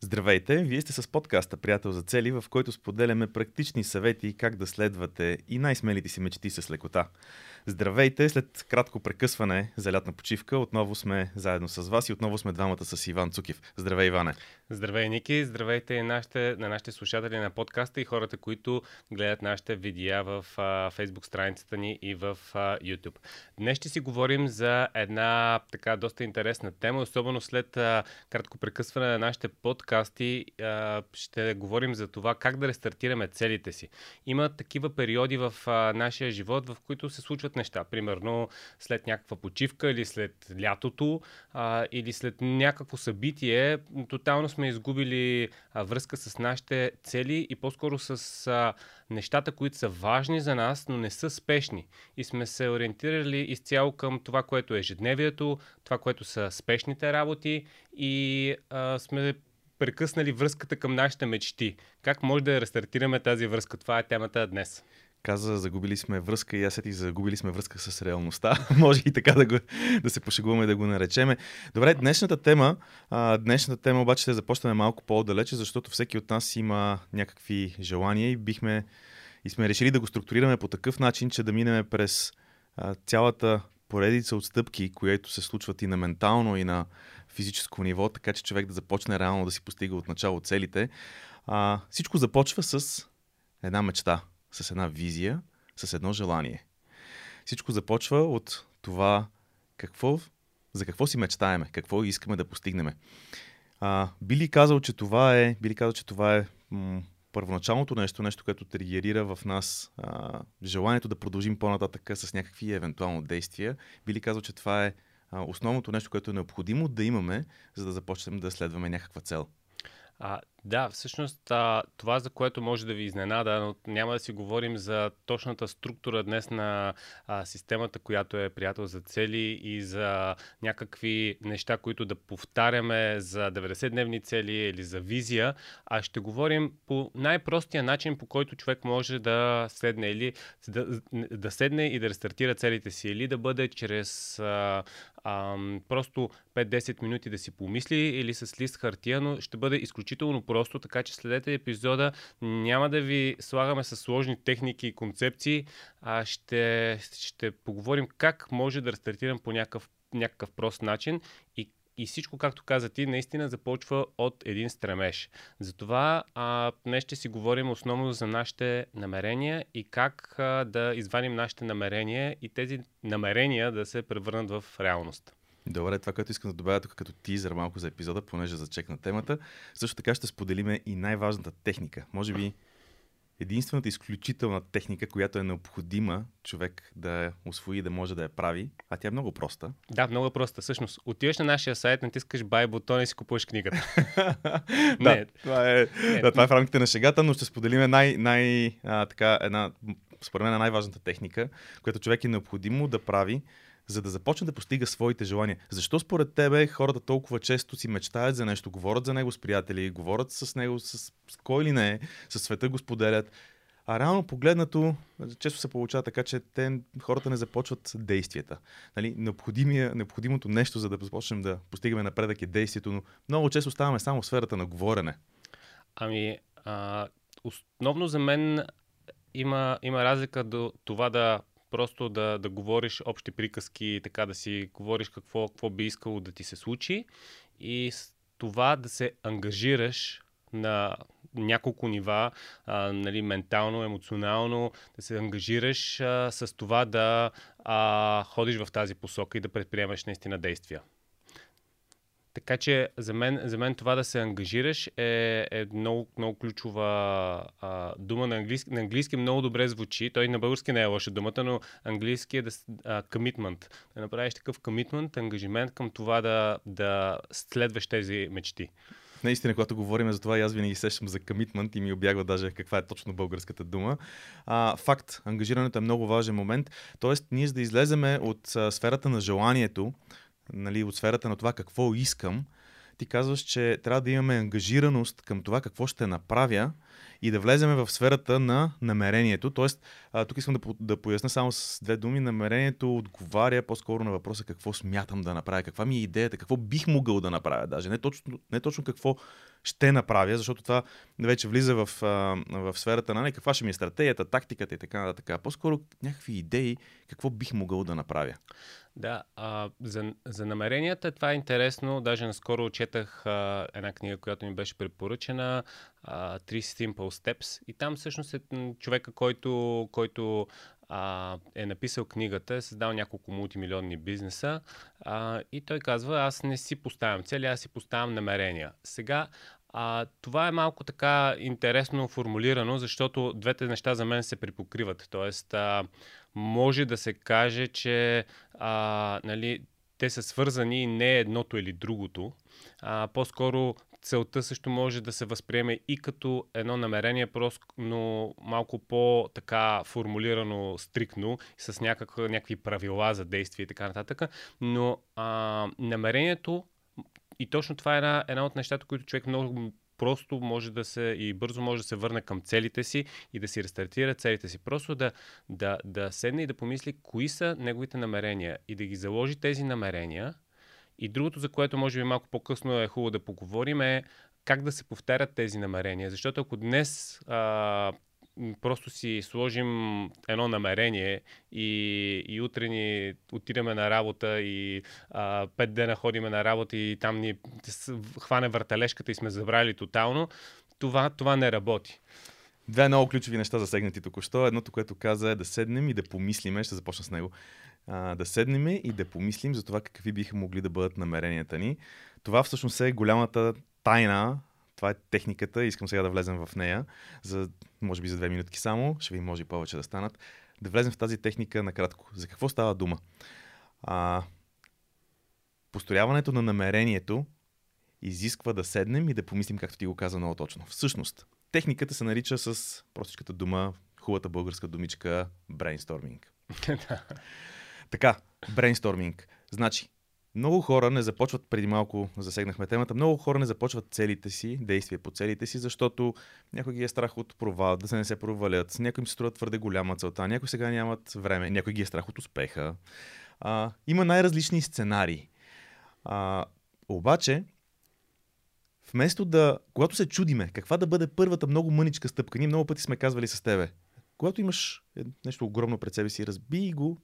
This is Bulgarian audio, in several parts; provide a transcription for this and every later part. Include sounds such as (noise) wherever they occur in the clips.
Здравейте! Вие сте с подкаста Приятел за цели, в който споделяме практични съвети как да следвате и най-смелите си мечти с лекота. Здравейте! След кратко прекъсване за лятна почивка отново сме заедно с вас и отново сме двамата с Иван Цукив. Здравей, Иване! Здравей, Ники! Здравейте и нашите, на нашите слушатели на подкаста и хората, които гледат нашите видеа в а, Facebook страницата ни и в а, YouTube. Днес ще си говорим за една така доста интересна тема, особено след а, кратко прекъсване на нашите подкасти. А, ще говорим за това как да рестартираме целите си. Има такива периоди в а, нашия живот, в които се случват неща. Примерно след някаква почивка или след лятото а, или след някакво събитие, тотално сме изгубили а, връзка с нашите цели и по-скоро с а, нещата, които са важни за нас, но не са спешни. И сме се ориентирали изцяло към това, което е ежедневието, това, което са спешните работи и а, сме прекъснали връзката към нашите мечти. Как може да рестартираме тази връзка? Това е темата днес каза, загубили сме връзка и аз сетих, загубили сме връзка с реалността. (laughs) Може и така да, го, да се пошегуваме да го наречеме. Добре, днешната тема, а, днешната тема обаче ще започнем малко по-далече, защото всеки от нас има някакви желания и бихме и сме решили да го структурираме по такъв начин, че да минеме през а, цялата поредица от стъпки, които се случват и на ментално, и на физическо ниво, така че човек да започне реално да си постига от начало целите. А, всичко започва с една мечта с една визия, с едно желание. Всичко започва от това какво, за какво си мечтаеме, какво искаме да постигнем. А, били казал, че това е, били казал, че това е м- първоначалното нещо, нещо, което тригерира в нас а, желанието да продължим по-нататък с някакви евентуално действия. Били казал, че това е а, основното нещо, което е необходимо да имаме, за да започнем да следваме някаква цел. А, да, всъщност това, за което може да ви изненада, но няма да си говорим за точната структура днес на системата, която е приятел за цели и за някакви неща, които да повтаряме за 90-дневни цели или за визия, а ще говорим по най-простия начин, по който човек може да седне или да, да седне и да рестартира целите си, или да бъде чрез а, а, просто 5-10 минути да си помисли или с лист хартия, но ще бъде изключително просто, така че следете епизода. Няма да ви слагаме с сложни техники и концепции, а ще, ще поговорим как може да рестартирам по някакъв, някакъв прост начин и и всичко, както каза ти, наистина започва от един стремеж. Затова а, днес ще си говорим основно за нашите намерения и как а, да извадим нашите намерения и тези намерения да се превърнат в реалност. Добре, това, което искам да добавя тук като тизър малко за епизода, понеже зачекна темата, също така ще споделиме и най-важната техника. Може би единствената изключителна техника, която е необходима човек да я освои, да може да я прави, а тя е много проста. Да, много проста. Всъщност, отиваш на нашия сайт, натискаш buy бутона и си купуваш книгата. (laughs) да, това е, не, да, това е в рамките на шегата, но ще споделиме най, най, а, така, една, според мен, най-важната техника, която човек е необходимо да прави, за да започне да постига своите желания. Защо според тебе хората толкова често си мечтаят за нещо, говорят за него с приятели, говорят с него с, с кой ли не, със света го споделят, а реално погледнато, често се получава така, че те, хората не започват действията. Нали, необходимото нещо, за да започнем да постигаме напредък е действието, но много често ставаме само в сферата на говорене. Ами, а, основно за мен има, има разлика до това да просто да, да говориш общи приказки, така да си говориш какво, какво би искало да ти се случи и с това да се ангажираш на няколко нива, а, нали, ментално, емоционално, да се ангажираш а, с това да а, ходиш в тази посока и да предприемаш наистина действия. Така че за мен, за мен това да се ангажираш е, е много, много ключова а, дума на английски. На английски много добре звучи. Той на български не е лоша думата, но английски е да, commitment. Да направиш такъв commitment, ангажимент към това да, да следваш тези мечти. Наистина, когато говорим за това, аз винаги сещам за commitment и ми обягва даже каква е точно българската дума. А, факт, ангажирането е много важен момент. Тоест, ние за да излеземе от а, сферата на желанието, нали, от сферата на това какво искам, ти казваш, че трябва да имаме ангажираност към това какво ще направя, и да влеземе в сферата на намерението. Тоест, а, тук искам да, да поясня само с две думи. Намерението отговаря по-скоро на въпроса какво смятам да направя, каква ми е идеята, какво бих могъл да направя даже. Не точно, не точно какво ще направя, защото това вече влиза в, в сферата на не, каква ще ми е стратегията, тактиката и така нататък. По-скоро някакви идеи, какво бих могъл да направя. Да, а, за, за намеренията това е интересно. Даже наскоро четах а, една книга, която ми беше препоръчена, а, Three Simple Steps. И там всъщност е човека, който, който а, е написал книгата, е създал няколко мултимилионни бизнеса а, и той казва, аз не си поставям цели, аз си поставям намерения. Сега а, това е малко така интересно формулирано, защото двете неща за мен се припокриват. Тоест, а, може да се каже, че а, нали, те са свързани не едното или другото. А, по-скоро целта също може да се възприеме и като едно намерение, просто, но малко по-така формулирано стрикно, с някакъв, някакви правила за действие и така нататък. Но а, намерението и точно това е една, една от нещата, които човек много просто може да се и бързо може да се върне към целите си и да си рестартира целите си. Просто да, да, да седне и да помисли кои са неговите намерения и да ги заложи тези намерения. И другото, за което може би малко по-късно е хубаво да поговорим е как да се повтарят тези намерения. Защото ако днес а, просто си сложим едно намерение и, и утре ни отидеме на работа и а, пет дена ходиме на работа и там ни хване въртележката и сме забрали тотално, това, това не работи. Две много ключови неща засегнати току-що. Едното, което каза е да седнем и да помислиме, ще започна с него, а, да седнем и да помислим за това какви биха могли да бъдат намеренията ни. Това всъщност е голямата тайна това е техниката, искам сега да влезем в нея, за, може би за две минутки само, ще ви може повече да станат. Да влезем в тази техника накратко. За какво става дума? А, построяването на намерението изисква да седнем и да помислим, както ти го каза много точно. Всъщност, техниката се нарича с простичката дума, хубавата българска думичка брейнсторминг. (laughs) така, брейнсторминг. Значи, много хора не започват, преди малко засегнахме темата, много хора не започват целите си, действия по целите си, защото някой ги е страх от провал, да се не се провалят, някой им се струва твърде голяма целта, някой сега нямат време, някой ги е страх от успеха. А, има най-различни сценарии. А, обаче, вместо да, когато се чудиме каква да бъде първата много мъничка стъпка, ние много пъти сме казвали с тебе, когато имаш нещо огромно пред себе си, разби го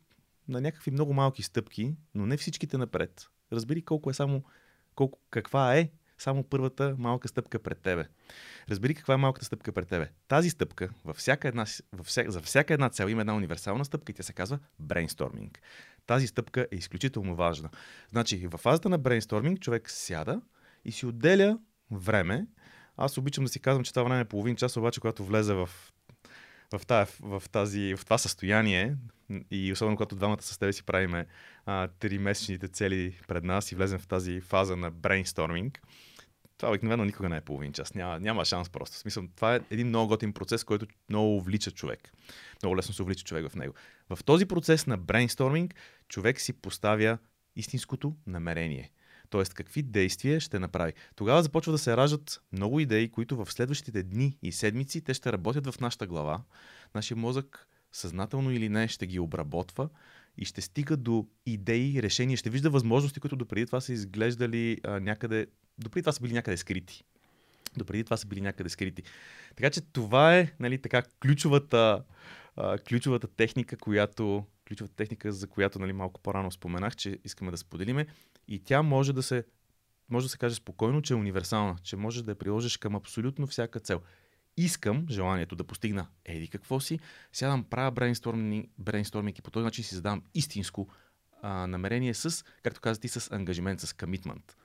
на някакви много малки стъпки, но не всичките напред. Разбери колко е само, колко, каква е само първата малка стъпка пред тебе. Разбери каква е малката стъпка пред тебе. Тази стъпка, във всяка една, във вся, за всяка една цел има една универсална стъпка и тя се казва брейнсторминг. Тази стъпка е изключително важна. Значи, в фазата на брейнсторминг човек сяда и си отделя време. Аз обичам да си казвам, че това време е половин час, обаче когато влезе в в, тази, в, тази, в това състояние и особено когато двамата с тебе си правиме три месечните цели пред нас и влезем в тази фаза на брейнсторминг, това обикновено никога не е половин час. Няма, няма шанс просто. Смисъл, това е един много готин процес, който много влича човек. Много лесно се увлича човек в него. В този процес на брейнсторминг човек си поставя истинското намерение – т.е. какви действия ще направи. Тогава започва да се раждат много идеи, които в следващите дни и седмици те ще работят в нашата глава. Нашия мозък, съзнателно или не, ще ги обработва и ще стига до идеи, решения, ще вижда възможности, които допреди това са изглеждали а, някъде, допреди това са били някъде скрити. Допреди това са били някъде скрити. Така че това е нали, така, ключовата, а, ключовата техника, която ключовата техника, за която нали, малко по-рано споменах, че искаме да споделиме. И тя може да се, може да се каже спокойно, че е универсална, че можеш да я приложиш към абсолютно всяка цел. Искам желанието да постигна еди какво си, сядам, правя брейнсторминг, брейнсторминг и по този начин си задам истинско а, намерение с, както каза ти, с ангажимент, с комитмент.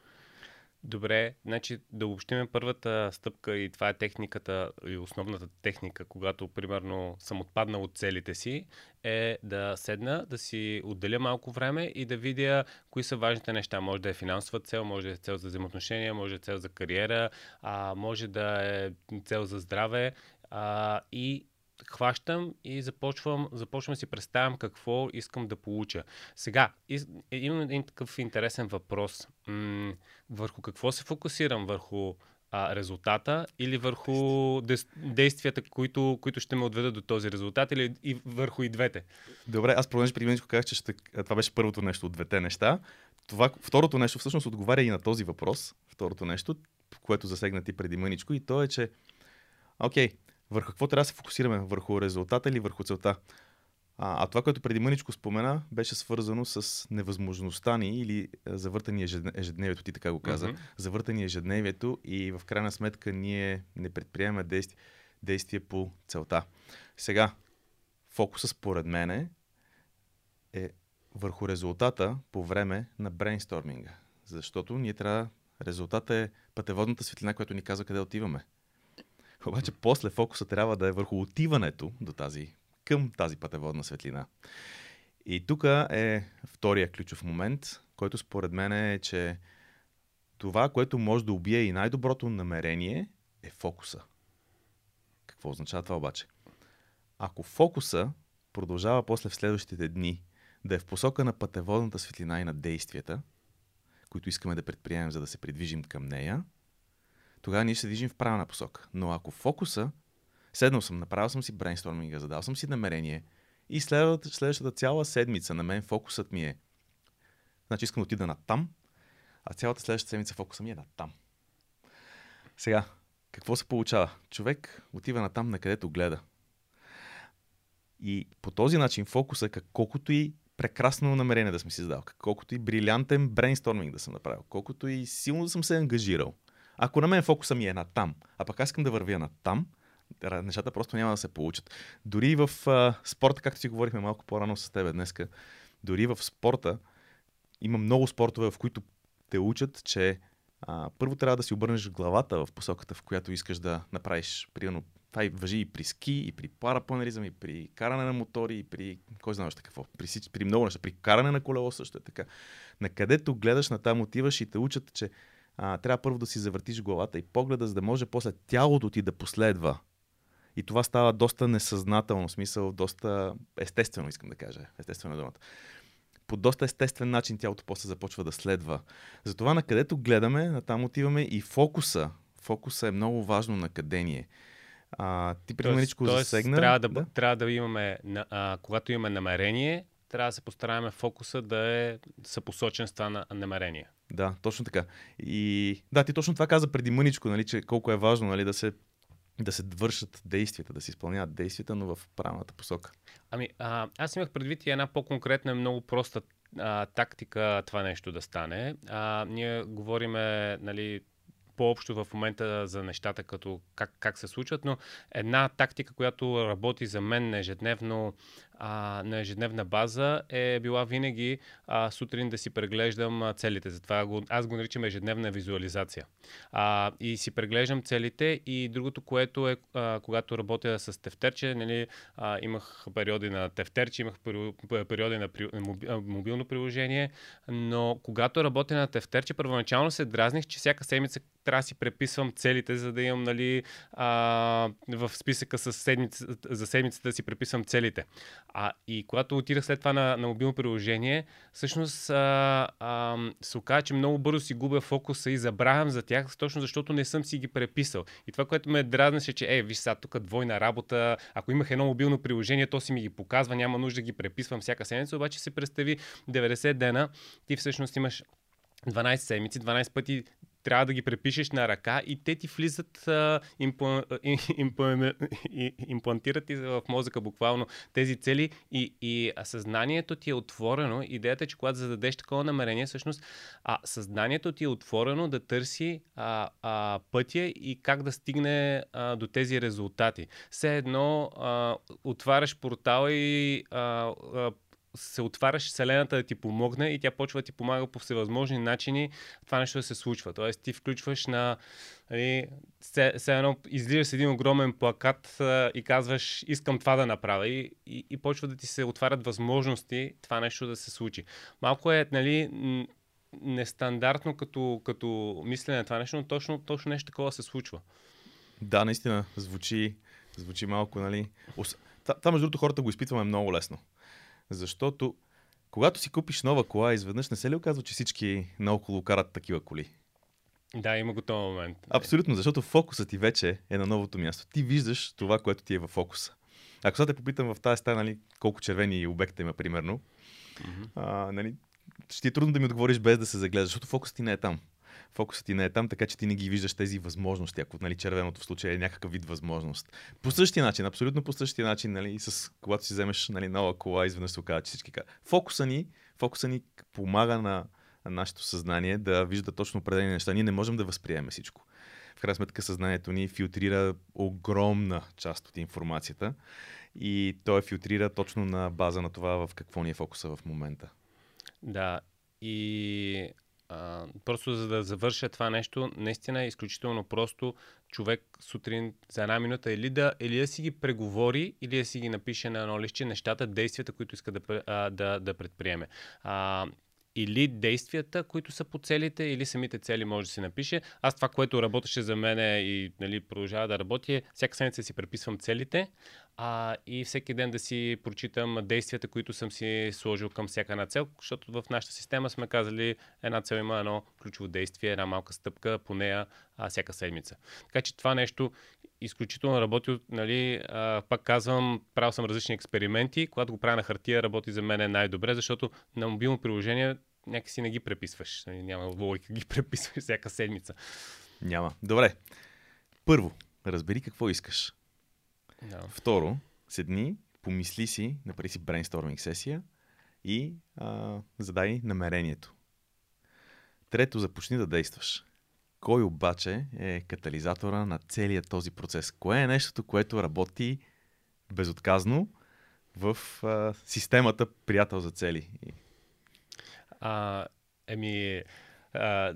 Добре, значи да обобщим първата стъпка и това е техниката и основната техника, когато примерно съм отпаднал от целите си, е да седна, да си отделя малко време и да видя кои са важните неща. Може да е финансова цел, може да е цел за взаимоотношения, може да е цел за кариера, а, може да е цел за здраве а, и хващам и започвам, започвам да си представям какво искам да получа. Сега, из, имам един такъв интересен въпрос. М- върху какво се фокусирам? Върху а, резултата или върху действията, които, които ще ме отведат до този резултат или и върху и двете? Добре, аз понеже преди минутко казах, че ще, това беше първото нещо от двете неща. Това, второто нещо всъщност отговаря и на този въпрос. Второто нещо, което засегна ти преди мъничко и то е, че окей, върху какво трябва да се фокусираме? Върху резултата или върху целта? А, а това, което преди мъничко спомена, беше свързано с невъзможността ни или завъртани ежедневието, ти така го каза, mm-hmm. завъртани ежедневието и в крайна сметка ние не предприемаме действия, действия по целта. Сега, фокуса според мен е върху резултата по време на брейнсторминга. Защото ние трябва... Резултата е пътеводната светлина, която ни казва къде отиваме. Обаче после фокуса трябва да е върху отиването до тази към тази пътеводна светлина. И тук е втория ключов момент, който според мен е, че това, което може да убие и най-доброто намерение, е фокуса. Какво означава това обаче? Ако фокуса продължава после в следващите дни да е в посока на пътеводната светлина и на действията, които искаме да предприемем, за да се придвижим към нея, тогава ние се движим в правилна посока. Но ако фокуса Седнал съм, направил съм си брейнсторминга, задал съм си намерение и следващата, следващата цяла седмица на мен фокусът ми е значи искам да отида на там, а цялата следващата седмица фокусът ми е на там. Сега, какво се получава? Човек отива на там, на където гледа. И по този начин фокуса, колкото и прекрасно намерение да съм си задал, колкото и брилянтен брейнсторминг да съм направил, колкото и силно да съм се ангажирал, ако на мен фокуса ми е на там, а пък аз искам да вървя на там, нещата просто няма да се получат. Дори в а, спорта, както си говорихме малко по-рано с теб днеска, дори в спорта има много спортове, в които те учат, че а, първо трябва да си обърнеш главата в посоката, в която искаш да направиш. Примерно, това и въжи и при ски, и при парапланеризъм, и при каране на мотори, и при кой знае още какво. При, при много неща. При каране на колело също е така. На където гледаш, на там отиваш и те учат, че а, трябва първо да си завъртиш главата и погледа, за да може после тялото ти да последва и това става доста несъзнателно, смисъл, доста естествено, искам да кажа. Естествено е думата. По доста естествен начин тялото после започва да следва. Затова на където гледаме, на там отиваме и фокуса. Фокуса е много важно на къдение. А, ти примеричко засегна. Трябва да, да? трябва да имаме, а, когато имаме намерение, трябва да се постараем фокуса да е съпосочен с това на намерение. Да, точно така. И да, ти точно това каза преди мъничко, нали, че колко е важно нали, да се да се вършат действията, да се изпълняват действията, но в правилната посока. Ами, а, аз имах предвид и една по-конкретна, много проста а, тактика това нещо да стане. А, ние говориме, нали, по-общо в момента за нещата, като как, как се случват, но една тактика, която работи за мен ежедневно а, на ежедневна база е била винаги а, сутрин да си преглеждам целите. Затова го, аз го наричам ежедневна визуализация. А, и си преглеждам целите и другото, което е, а, когато работя с тефтерче, нали, а, имах периоди на тефтерче, имах периоди на при, мобилно приложение, но когато работя на тефтерче, първоначално се дразних, че всяка седмица трябва да си преписвам целите, за да имам нали, а, в списъка с седмица, за седмицата да си преписвам целите. А, и когато отидах след това на, на мобилно приложение, всъщност а, а, се оказа, че много бързо си губя фокуса и забравям за тях, точно защото не съм си ги преписал. И това, което ме дразнеше, че, е, виж сега, тук двойна работа, ако имах едно мобилно приложение, то си ми ги показва, няма нужда да ги преписвам всяка седмица, обаче се представи 90 дена, ти всъщност имаш 12 седмици, 12 пъти трябва да ги препишеш на ръка и те ти влизат, а, импла, импла, имплантират ти в мозъка буквално тези цели и, и съзнанието ти е отворено. Идеята е, че когато зададеш такова намерение, всъщност а, съзнанието ти е отворено да търси а, а, пътя и как да стигне а, до тези резултати. Все едно а, отваряш портала и а, а, се отваряш Вселената да ти помогне и тя почва да ти помага по всевъзможни начини това нещо да се случва. Тоест ти включваш на нали, едно, излизаш един огромен плакат а, и казваш искам това да направя и, и, и почва да ти се отварят възможности това нещо да се случи. Малко е нали, нестандартно като, като мислене това нещо, но точно, точно нещо такова се случва. Да, наистина, звучи, звучи малко, нали... Това, между другото, хората го изпитваме много лесно. Защото когато си купиш нова кола, изведнъж не се ли оказва, че всички наоколо карат такива коли? Да, има го този момент. Абсолютно, защото фокусът ти вече е на новото място. Ти виждаш това, което ти е в фокуса. Ако сега те попитам в тази стая, нали, колко червени обекта има, примерно, mm-hmm. а, нали, ще ти е трудно да ми отговориш без да се загледаш, защото фокусът ти не е там. Фокусът ти не е там, така че ти не ги виждаш тези възможности, ако нали, червеното в случая е някакъв вид възможност. По същия начин, абсолютно по същия начин, нали, с, когато си вземеш нали, нова кола, изведнъж се оказва, че всички казват. Фокуса ни, фокуса ни помага на нашето съзнание да вижда точно определени неща. Ние не можем да възприемем всичко. В крайна сметка съзнанието ни филтрира огромна част от информацията и то е филтрира точно на база на това в какво ни е фокуса в момента. Да, и а, просто за да завърша това нещо, наистина е изключително просто човек сутрин за една минута или да, или да си ги преговори, или да си ги напише на едно лище нещата, действията, които иска да, да, да предприеме. А, или действията, които са по целите, или самите цели може да си напише. Аз това, което работеше за мен и нали, продължава да работи, е всяка седмица си преписвам целите а, и всеки ден да си прочитам действията, които съм си сложил към всяка една цел, защото в нашата система сме казали една цел има едно ключово действие, една малка стъпка по нея а, всяка седмица. Така че това нещо изключително работи, нали, а, пак казвам, правил съм различни експерименти, когато го правя на хартия, работи за мен най-добре, защото на мобилно приложение някакси не ги преписваш. Нали, няма логика ги (laughs) преписваш всяка седмица. Няма. Добре. Първо, разбери какво искаш. Да. Второ, седни, помисли си, направи си брейнсторминг сесия и а, задай намерението. Трето, започни да действаш. Кой обаче е катализатора на целият този процес? Кое е нещото, което работи безотказно в а, системата приятел за цели? А, еми, а,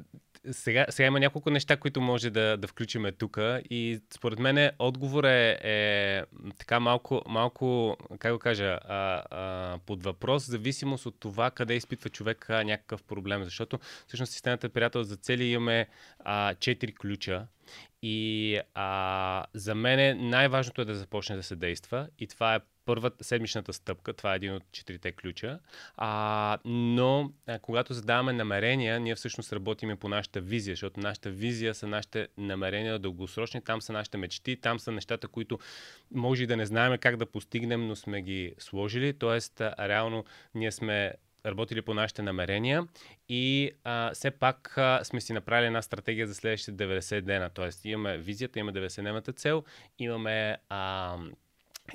сега, сега има няколко неща, които може да, да включиме тук и според мен отговор е, е така малко, малко, как го кажа, а, а, под въпрос, зависимост от това къде изпитва човек някакъв проблем. Защото всъщност системата приятел за цели имаме а, четири ключа и а, за мен най-важното е да започне да се действа и това е първата седмичната стъпка, това е един от четирите ключа. А, но а, когато задаваме намерения, ние всъщност работиме по нашата визия, защото нашата визия са нашите намерения дългосрочни, там са нашите мечти, там са нещата, които може и да не знаем как да постигнем, но сме ги сложили. А, реално ние сме работили по нашите намерения и а, все пак а, сме си направили една стратегия за следващите 90 дена. Тоест имаме визията, имаме 90-дневната цел, имаме а,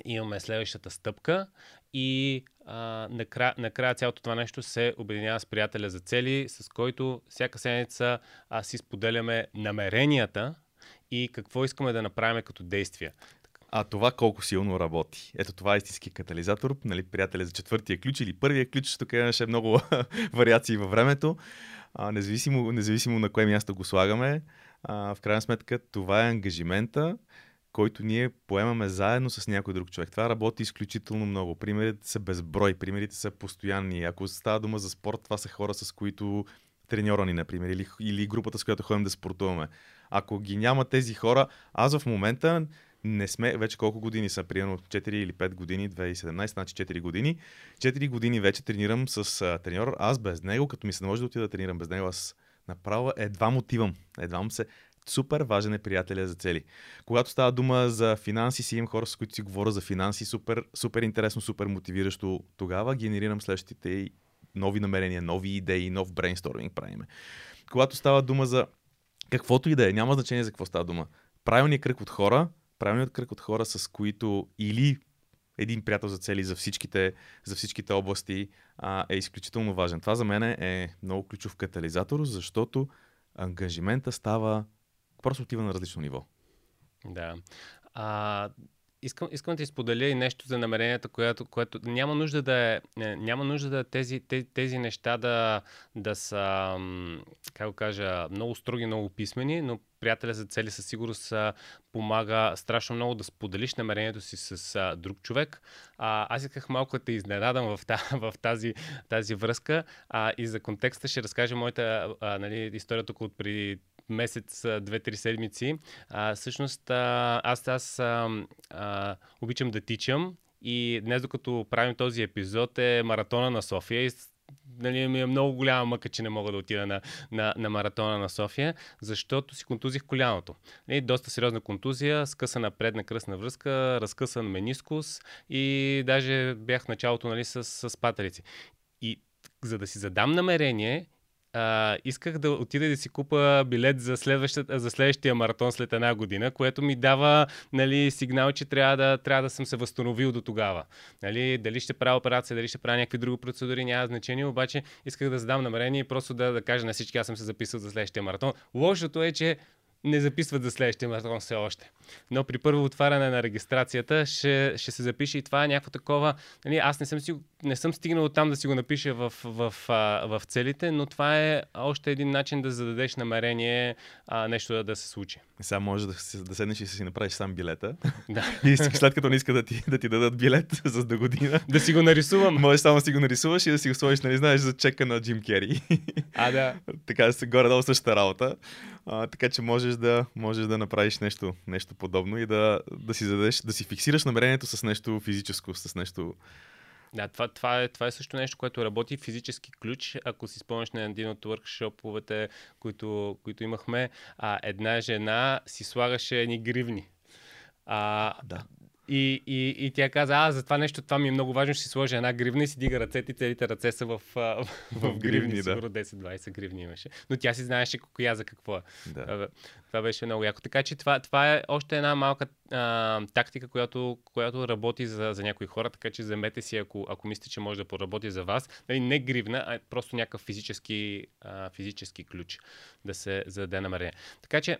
имаме следващата стъпка и а, накрая, накрая цялото това нещо се обединява с приятеля за цели, с който всяка седмица а, си споделяме намеренията и какво искаме да направим като действия. А това колко силно работи. Ето това е истински катализатор. Нали, приятеля за четвъртия ключ или първия ключ, тук имаше много (laughs) вариации във времето. А, независимо, независимо на кое място го слагаме, а, в крайна сметка това е ангажимента, който ние поемаме заедно с някой друг човек. Това работи изключително много. Примерите са безброй, примерите са постоянни. Ако става дума за спорт, това са хора, с които треньора ни, например, или, или групата, с която ходим да спортуваме. Ако ги няма тези хора, аз в момента не сме, вече колко години са, примерно 4 или 5 години, 2017, значи 4 години. 4 години вече тренирам с а, треньор. Аз без него, като ми се наложи да отида да тренирам без него, аз направо едва отивам. Едва му се супер важен е приятеля за цели. Когато става дума за финанси, си имам хора, с които си говоря за финанси, супер, супер интересно, супер мотивиращо. Тогава генерирам следващите нови намерения, нови идеи, нов брейнсторминг правиме. Когато става дума за каквото и да е, няма значение за какво става дума. Правилният кръг от хора, правилният кръг от хора, с които или един приятел за цели за всичките, за всичките области а, е изключително важен. Това за мен е много ключов катализатор, защото ангажимента става просто отива на различно ниво. Да. А, искам, искам да ти споделя и нещо за намеренията, което, което няма нужда да е, няма нужда да тези, тези, тези неща да, да са, как го кажа, много строги, много писмени, но приятеля за цели със сигурност помага страшно много да споделиш намерението си с а, друг човек. А, аз исках малко да те изненадам в, та, (laughs) в тази, тази връзка а, и за контекста ще разкажа моята а, нали, история тук от преди месец, две-три седмици. А, всъщност а, аз, аз а, а, обичам да тичам и днес, докато правим този епизод, е маратона на София нали, ми е много голяма мъка, че не мога да отида на, на, на маратона на София, защото си контузих коляното. Нали, доста сериозна контузия, скъсана предна кръсна връзка, разкъсан менискус и даже бях в началото нали, с, с патерици. И за да си задам намерение, а, исках да отида да си купа билет за, за следващия маратон след една година, което ми дава нали, сигнал, че трябва да, трябва да съм се възстановил до тогава. Нали, дали ще правя операция, дали ще правя някакви други процедури, няма значение, обаче исках да задам намерение и просто да, да кажа на всички, аз съм се записал за следващия маратон. Лошото е, че не записват за следващия маратон все още. Но при първо отваряне на регистрацията ще, ще се запише и това е някакво такова. Нали, аз не съм, си, не съм стигнал там да си го напиша в, в, в, в целите, но това е още един начин да зададеш намерение а, нещо да, да се случи. Сега може да, да седнеш и си направиш сам билета. Да. (laughs) И след като не иска да ти, да ти дадат билет (laughs) за до година. (laughs) Да си го нарисувам. Може само да си го нарисуваш и да си го сложиш, нали знаеш, за чека на Джим Кери. А, да. така се горе-долу същата работа. А, така че можеш да, можеш да направиш нещо, нещо подобно и да, да си зададеш, да си фиксираш намерението с нещо физическо, с нещо да, това, това, е, това е също нещо, което работи физически ключ. Ако си спомняш на един от workshoповете, които, които имахме, а, една жена си слагаше едни гривни. А, да. И, и, и тя каза, а, за това нещо, това ми е много важно, ще си сложа една гривна и си дига ръцете и целите ръце са в, в, в гривни. Да. Сигурно 10-20 гривни имаше. Но тя си знаеше коя за какво е. Да. Това беше много яко. Така че това, това е още една малка а, тактика, която, която работи за, за някои хора, така че вземете си, ако, ако мислите, че може да поработи за вас. Нали, не гривна, а просто някакъв физически, а, физически ключ да се зададе намерение. Така че,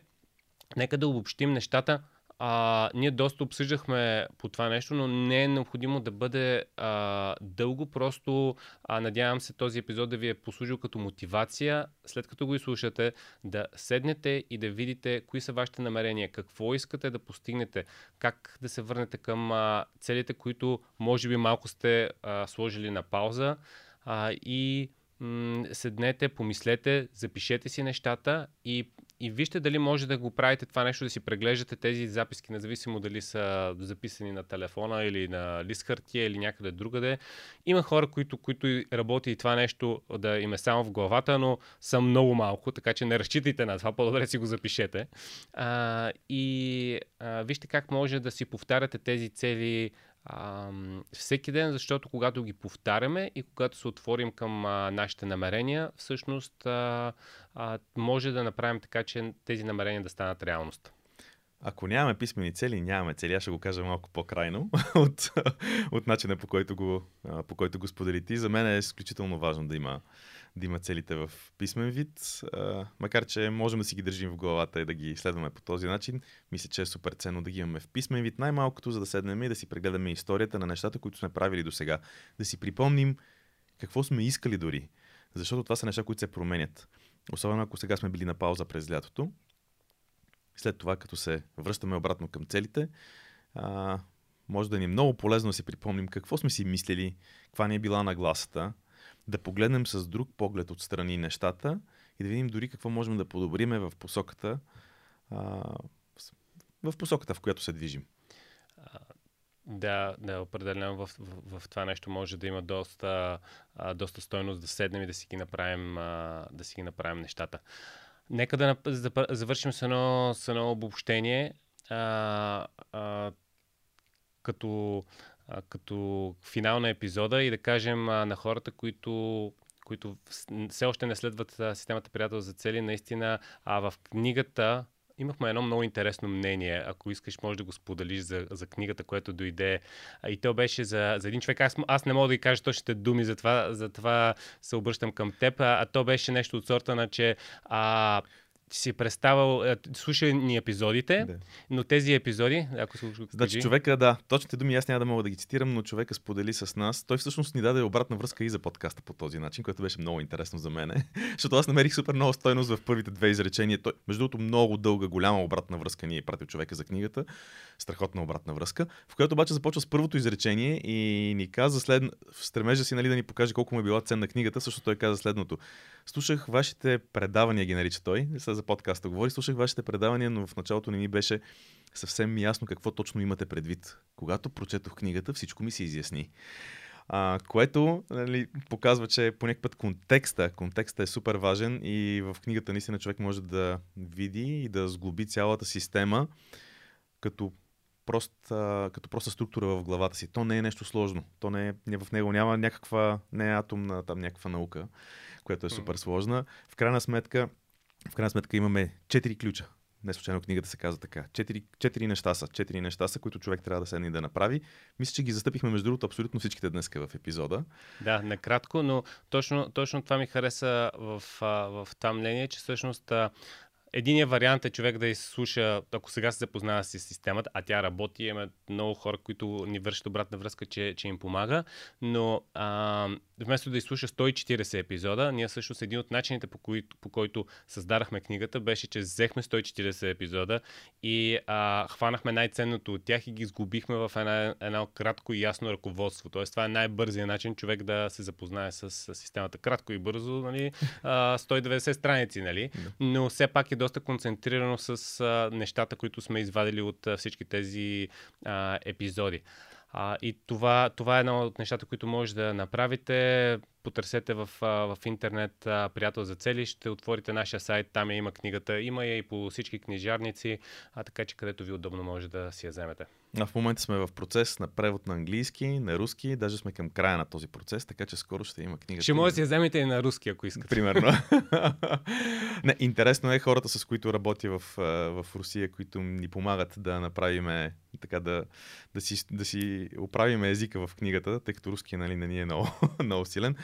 нека да обобщим нещата. А, ние доста обсъждахме по това нещо, но не е необходимо да бъде а, дълго. Просто а, надявам се този епизод да ви е послужил като мотивация, след като го изслушате, да седнете и да видите кои са вашите намерения, какво искате да постигнете, как да се върнете към а, целите, които може би малко сте а, сложили на пауза а, и м- седнете, помислете, запишете си нещата и и вижте дали може да го правите това нещо, да си преглеждате тези записки, независимо дали са записани на телефона или на лист хартия или някъде другаде. Има хора, които, които работи и това нещо да им е само в главата, но са много малко, така че не разчитайте на това, по-добре си го запишете. А, и а, вижте как може да си повтаряте тези цели а, всеки ден, защото когато ги повтаряме и когато се отворим към а, нашите намерения, всъщност а, а, може да направим така, че тези намерения да станат реалност. Ако нямаме писмени цели, нямаме цели. Аз ще го кажа малко по-крайно (laughs) от, от начина по който го, по който го сподели ти. За мен е изключително важно да има да има целите в писмен вид. А, макар, че можем да си ги държим в главата и да ги следваме по този начин, мисля, че е супер ценно да ги имаме в писмен вид. Най-малкото, за да седнем и да си прегледаме историята на нещата, които сме правили до сега. Да си припомним какво сме искали дори. Защото това са неща, които се променят. Особено ако сега сме били на пауза през лятото. След това, като се връщаме обратно към целите, а, може да ни е много полезно да си припомним какво сме си мислили, каква ни е била нагласата, да погледнем с друг поглед отстрани нещата и да видим дори какво можем да подобриме в посоката, а, в посоката, в която се движим. Да, да, определено в, в, в това нещо може да има доста, а, доста стойност да седнем и да си ги направим, а, да си ги направим нещата. Нека да, завършим с едно, с едно обобщение. А, а, като като финал на епизода и да кажем на хората, които които все още не следват системата приятел за цели, наистина а в книгата имахме едно много интересно мнение. Ако искаш, може да го споделиш за, за книгата, което дойде. И то беше за, за един човек. Аз, аз не мога да ви кажа точните думи, затова, затова се обръщам към теб. А, а то беше нещо от сорта на, че а, си представил, е, слушай ни епизодите, да. но тези епизоди, ако се Значи човека, да, точните думи аз няма да мога да ги цитирам, но човека сподели с нас. Той всъщност ни даде обратна връзка и за подкаста по този начин, което беше много интересно за мене, (laughs) защото аз намерих супер много стойност в първите две изречения. Той, между другото, много дълга, голяма обратна връзка ни е пратил човека за книгата, страхотна обратна връзка, в която обаче започва с първото изречение и ни каза след, в стремежа си нали, да ни покаже колко му е била ценна книгата, също той каза следното. Слушах вашите предавания, ги нарича той, за подкаста говори, слушах вашите предавания, но в началото не ми беше съвсем ясно какво точно имате предвид. Когато прочетох книгата, всичко ми се изясни. А, което нали, показва, че по някакъв път контекста, контекста е супер важен и в книгата наистина човек може да види и да сглоби цялата система като прост, а, като проста структура в главата си. То не е нещо сложно. То не е, в него няма някаква, не е атомна там някаква наука, която е супер сложна. В крайна сметка, в крайна сметка имаме четири ключа. Не случайно книгата се казва така. Четири, четири неща са. Четири неща са, които човек трябва да седне и да направи. Мисля, че ги застъпихме между другото абсолютно всичките днес в епизода. Да, накратко, но точно, точно това ми хареса в, в това мнение, че всъщност Единият вариант е човек да изслуша, ако сега се запознава с системата, а тя работи, имаме много хора, които ни вършат обратна връзка, че, че им помага, но а, вместо да изслуша 140 епизода, ние всъщност един от начините, по, кои, по който създадахме книгата, беше, че взехме 140 епизода и а, хванахме най-ценното от тях и ги сгубихме в една, едно кратко и ясно ръководство. Тоест, това е най-бързият начин човек да се запознае с, с системата. Кратко и бързо, нали, а, 190 страници, нали? но все пак е доста концентрирано с а, нещата, които сме извадили от а, всички тези а, епизоди. А, и това, това е едно от нещата, които може да направите. Потърсете в, в интернет а, приятел за цели, ще отворите нашия сайт, там я има книгата, има я и по всички книжарници, а така че където ви удобно може да си я вземете. А в момента сме в процес на превод на английски, на руски, даже сме към края на този процес, така че скоро ще има книга. Ще може да си я вземете и на руски, ако искате. Примерно. (laughs) Не, интересно е хората, с които работя в, в Русия, които ни помагат да направиме така да, да, си, да си оправиме езика в книгата, тъй като руски нали, не ни е много, (laughs) много силен.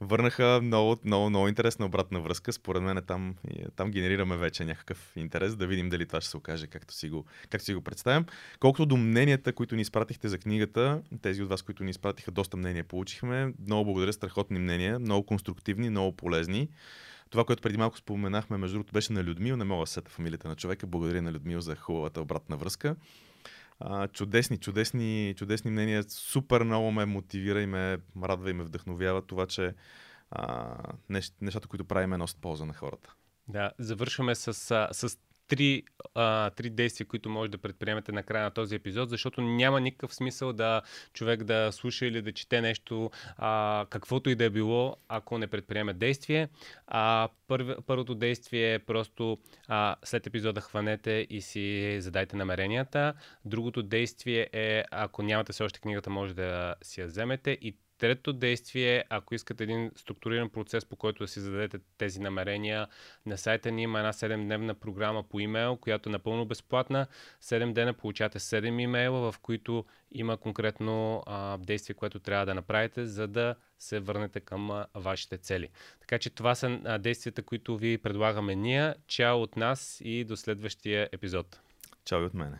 Върнаха много, много, много интересна обратна връзка. Според мен там, там генерираме вече някакъв интерес, да видим дали това ще се окаже както си го, както си го представям. Колкото до мненията, които ни изпратихте за книгата, тези от вас, които ни изпратиха, доста мнения получихме. Много благодаря, страхотни мнения, много конструктивни, много полезни. Това, което преди малко споменахме, между другото, беше на Людмил. Не мога да сета фамилията на човека. Благодаря на Людмил за хубавата обратна връзка. А, чудесни, чудесни, чудесни мнения. Супер много ме мотивира и ме радва и ме вдъхновява това, че а, нещата, които правим, е носят полза на хората. Да, завършваме с, с три, а, три действия, които може да предприемете на края на този епизод, защото няма никакъв смисъл да човек да слуша или да чете нещо, а, каквото и да е било, ако не предприеме действие. А, първ, първото действие е просто а, след епизода хванете и си задайте намеренията. Другото действие е, ако нямате все още книгата, може да си я вземете. И Третото действие, ако искате един структуриран процес, по който да си зададете тези намерения, на сайта ни има една 7-дневна програма по имейл, която е напълно безплатна. 7 дена получавате 7 имейла, в които има конкретно а, действие, което трябва да направите, за да се върнете към а, вашите цели. Така че това са а, действията, които ви предлагаме ние. Чао от нас и до следващия епизод. Чао и от мене.